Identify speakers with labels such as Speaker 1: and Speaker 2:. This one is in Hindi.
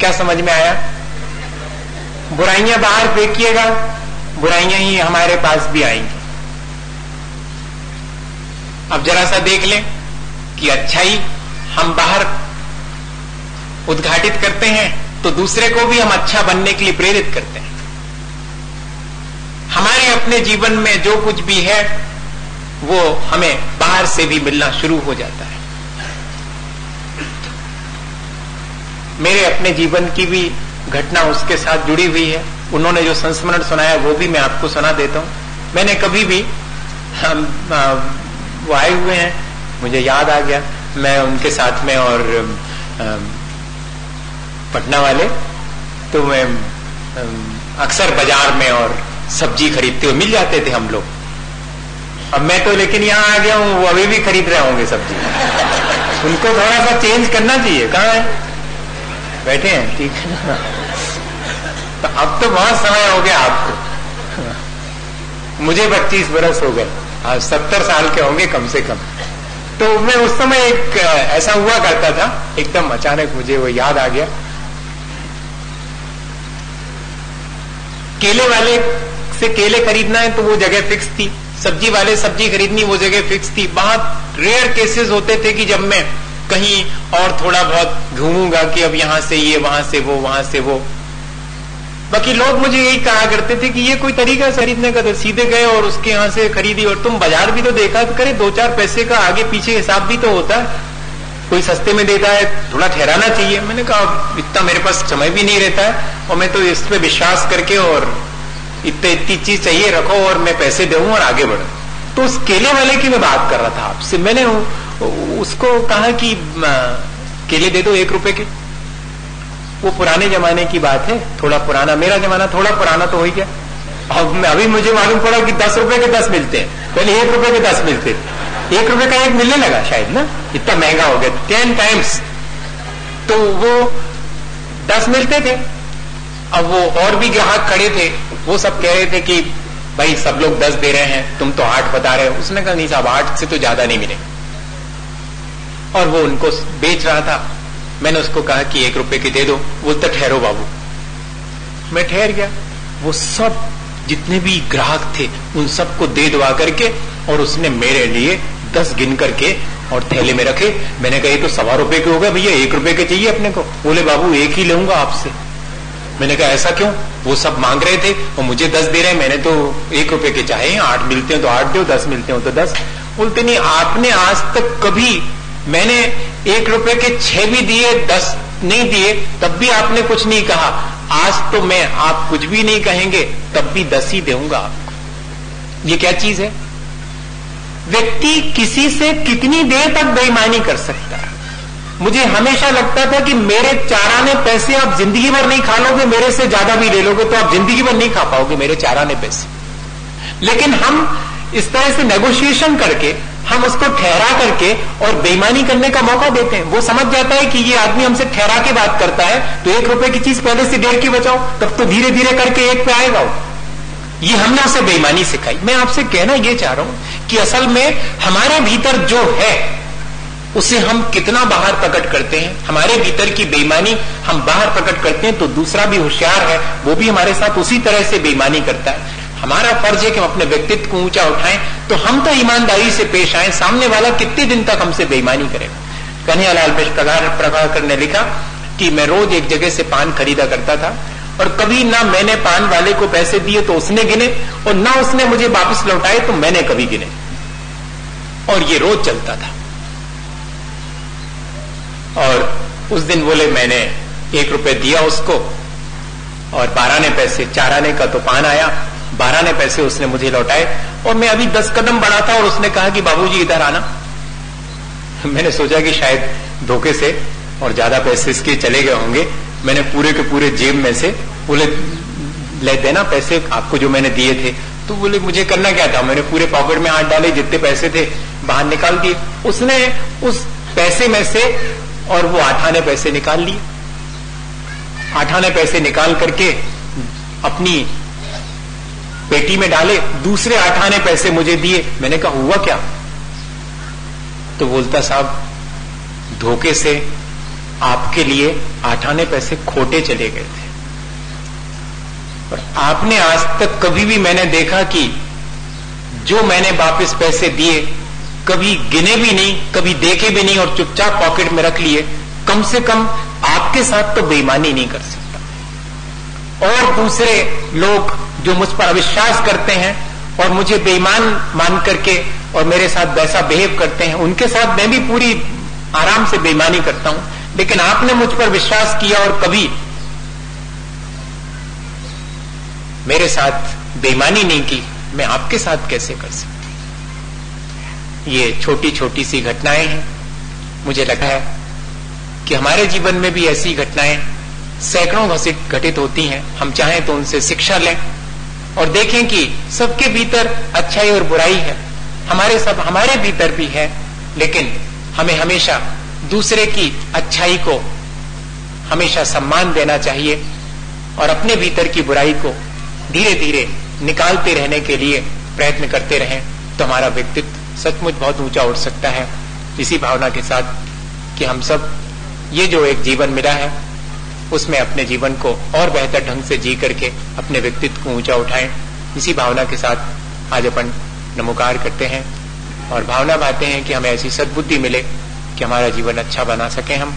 Speaker 1: क्या समझ में आया? बुराइयाँ बाहर फेंकिएगा बुराइयाँ ही हमारे पास भी आएँगी। अब जरा सा देख लें कि अच्छाई हम बाहर उद्घाटित करते हैं तो दूसरे को भी हम अच्छा बनने के लिए प्रेरित करते हैं। हमारे अपने जीवन में जो कुछ भी है, वो हमें बाहर से भी मिलना शुरू हो जाता है। मेरे अपने जीवन की भी घटना उसके साथ जुड़ी हुई है। उन्होंने जो संस्मरण सुनाया, वो भी मैं आपको सुना देता हूँ। मैंने कभी भी, हम वो आए हुए हैं, मुझे याद आ गया। मैं उनके साथ में और पटना वाले तो मैं अक्सर बाज़ार में और सब्ज़ी खरीदते हुए मिल जाते थे हम लोग। अब मैं तो लेकिन यहाँ आ गया हूँ, वो अभी भी खरीद रहे होंगे सब्ज़ी। उनको थोड़ा सा चेंज करना चाहिए। कहा है? बैठे हैं, ठीक है? तो अब तो बहुत समय हो गया आपको। मुझे पच्चीस बरस हो गए। आज सत्तर साल के होंगे कम से कम। तो मैं उस समय एक, ऐसा हुआ करता था, एकदम अचानक मुझे वो याद आ गया। केले वाले से केले खरीदना है तो वो जगह फिक्स थी। सब्ज़ी वाले सब्ज़ी खरीदनी, वो जगह फिक्स थी। बहुत रेयर केसेस होते थे कि जब मैं कहीं और थोड़ा बहुत घूमूँगा कि अब यहाँ से ये, वहाँ से वो, वहाँ से वो। बाकी लोग मुझे यही कहा करते थे कि ये कोई तरीका खरीदने का तो सीधे गए और उसके यहाँ से खरीदी और तुम बाज़ार भी तो देखा तो करे दो चार पैसे का आगे पीछे हिसाब भी तो होता। है कोई सस्ते में देता है, थोड़ा ठहराना चाहिए। मैंने कहा इतना मेरे पास समय भी नहीं रहता है और मैं तो इस पे विश्वास करके और इतने, इतनी चीज़ चाहिए रखो और मैं पैसे दू और आगे बढ़ू। तो उस केले वाले की मैं बात कर रहा था आपसे। मैंने उसको कहा कि केले दे दो एक रुपए के। वो पुराने जमाने की बात है, थोड़ा पुराना। मेरा जमाना थोड़ा पुराना तो हो ही गया। अब अभी मुझे मालूम पड़ा कि दस रुपए के दस मिलते हैं। पहले एक रुपए के दस मिलते थे। एक रुपए का एक मिलने लगा शायद ना? इतना महँगा हो गया। टेन टाइम्स तो वो दस मिलते थे। अब वो और भी ग्राहक खड़े थे। वो सब कह रहे थे कि, भाई, सब लोग दस दे रहे हैं। तुम तो आठ बता रहे हो। उसने कहा, नहीं साहब, आठ से तो ज़्यादा नहीं मिले। और वो उनको बेच रहा था। मैंने उसको कहा कि एक रुपए की दे दो। बोलता, ठहरो बाबू। मैं ठहर गया। वो सब जितने भी ग्राहक थे, उन सबको दे दवा करके और उसने मेरे लिए दस गिन करके और थैले में रखे। मैंने कहा, ये तो सवा रुपए के हो गए, भैया, एक रुपए के चाहिए अपने को? बोले, बाबू, एक ही लूँगा आपसे। मैंने कहा, ऐसा क्यों? वो सब मांग रहे थे और मुझे दस दे रहे हैं। मैंने तो एक रुपए के चाहे आठ मिलते हो तो आठ दो, दस मिलते हो तो दस। बोलते, नहीं, आपने आज तक कभी मैंने एक रुपए के छह भी दिए, दस नहीं दिए, तब भी आपने कुछ नहीं कहा। आज तो मैं आप कुछ भी नहीं कहेंगे, तब भी दस ही दूँगा। आपको ये क्या चीज़ है? व्यक्ति किसी से कितनी देर तक बेईमानी कर सकता है? मुझे हमेशा लगता था कि मेरे चाराने पैसे आप ज़िंदगी भर नहीं खा लोगे, मेरे से ज़्यादा भी ले लोगे तो आप ज़िंदगी भर नहीं खा पाओगे मेरे चाराने पैसे। लेकिन हम इस तरह से नेगोशिएशन करके हम उसको ठहरा करके और बेईमानी करने का मौका देते हैं। वो समझ जाता है कि ये आदमी हमसे ठहरा के बात करता है तो एक रुपए की चीज़ पहले से डेढ़ की बचाओ, तब तो धीरे धीरे करके एक पे आएगा ये हमने उसे बेईमानी सिखाई। मैं आपसे कहना ये चाह रहा हूँ कि असल में हमारे भीतर जो है, उसे हम कितना बाहर प्रकट करते हैं? हमारे भीतर की बेईमानी हम बाहर प्रकट करते हैं तो दूसरा भी होशियार है, वो भी हमारे साथ उसी तरह से बेईमानी करता है। हमारा फ़र्ज़ है कि हम अपने व्यक्तित्व को ऊँचा उठाएँ तो हम तो ईमानदारी से पेश आए। सामने वाला कितने दिन तक हमसे बेईमानी करेगा कन्हैयालाल प्रकार प्रभाकर ने लिखा कि मैं रोज एक जगह से पान खरीदा करता था, और कभी ना मैंने पान वाले को पैसे दिए तो उसने गिने, और ना उसने मुझे वापस लौटाए तो मैंने कभी गिने। और ये रोज चलता था। और उस दिन बोले, मैंने एक रुपए दिया उसको, और बारह ने पैसे, चार आने का तो पान आया बारह ने पैसे उसने मुझे लौटाए और मैं अभी दस कदम बढ़ा था और उसने कहा कि बाबूजी, इधर आना। मैंने सोचा कि शायद धोखे से और ज़्यादा पैसे इसके चले गए होंगे। मैंने पूरे के पूरे जेब में से बोले, ले देना पैसे, आपको जो मैंने दिए थे। तो बोले, मुझे करना क्या था? मैंने पूरे पॉकेट में हाथ डाले, जितने पैसे थे, बाहर निकाल दिए। उसने उस पैसे में से और वो आठाने पैसे निकाल लिए। आठाने पैसे निकाल करके अपनी पेटी में डाले, दूसरे आठाने पैसे मुझे दिए। मैंने कहा, हुआ क्या? तो बोलता, साहब, धोखे से आपके लिए आठ आने पैसे खोटे चले गए थे। और आपने आज तक कभी भी मैंने देखा कि जो मैंने वापस पैसे दिए, कभी गिने भी नहीं, कभी देखे भी नहीं और चुपचाप पॉकेट में रख लिए, कम से कम आपके साथ तो बेईमानी नहीं कर सकता। और दूसरे लोग जो मुझ पर अविश्वास करते हैं और मुझे बेईमान मान करके और मेरे साथ वैसा बिहेव करते हैं, उनके साथ मैं भी पूरी आराम से बेईमानी करता हूँ। लेकिन आपने मुझ पर विश्वास किया और कभी मेरे साथ बेईमानी नहीं की, मैं आपके साथ कैसे कर सकती? ये छोटी छोटी सी घटनाएँ हैं। मुझे लगा है कि हमारे जीवन में भी ऐसी घटनाएँ सैकड़ों घटित होती हैं। हम चाहें तो उनसे शिक्षा लें और देखें कि सबके भीतर अच्छाई और बुराई है। हमारे सब, हमारे भीतर भी है, लेकिन हमें हमेशा दूसरे की अच्छाई को हमेशा सम्मान देना चाहिए और अपने भीतर की बुराई को धीरे धीरे निकालते रहने के लिए प्रयत्न करते रहें तो हमारा व्यक्तित्व सचमुच बहुत ऊँचा उठ सकता है। इसी भावना के साथ कि हम सब, ये जो एक जीवन मिला है उसमें अपने जीवन को और बेहतर ढंग से जी करके अपने व्यक्तित्व को ऊँचा उठाएँ। इसी भावना के साथ आज अपन नमोकार करते हैं और भावना भाते हैं कि हमें ऐसी सद्बुद्धि मिले कि हमारा जीवन अच्छा बना सके हम।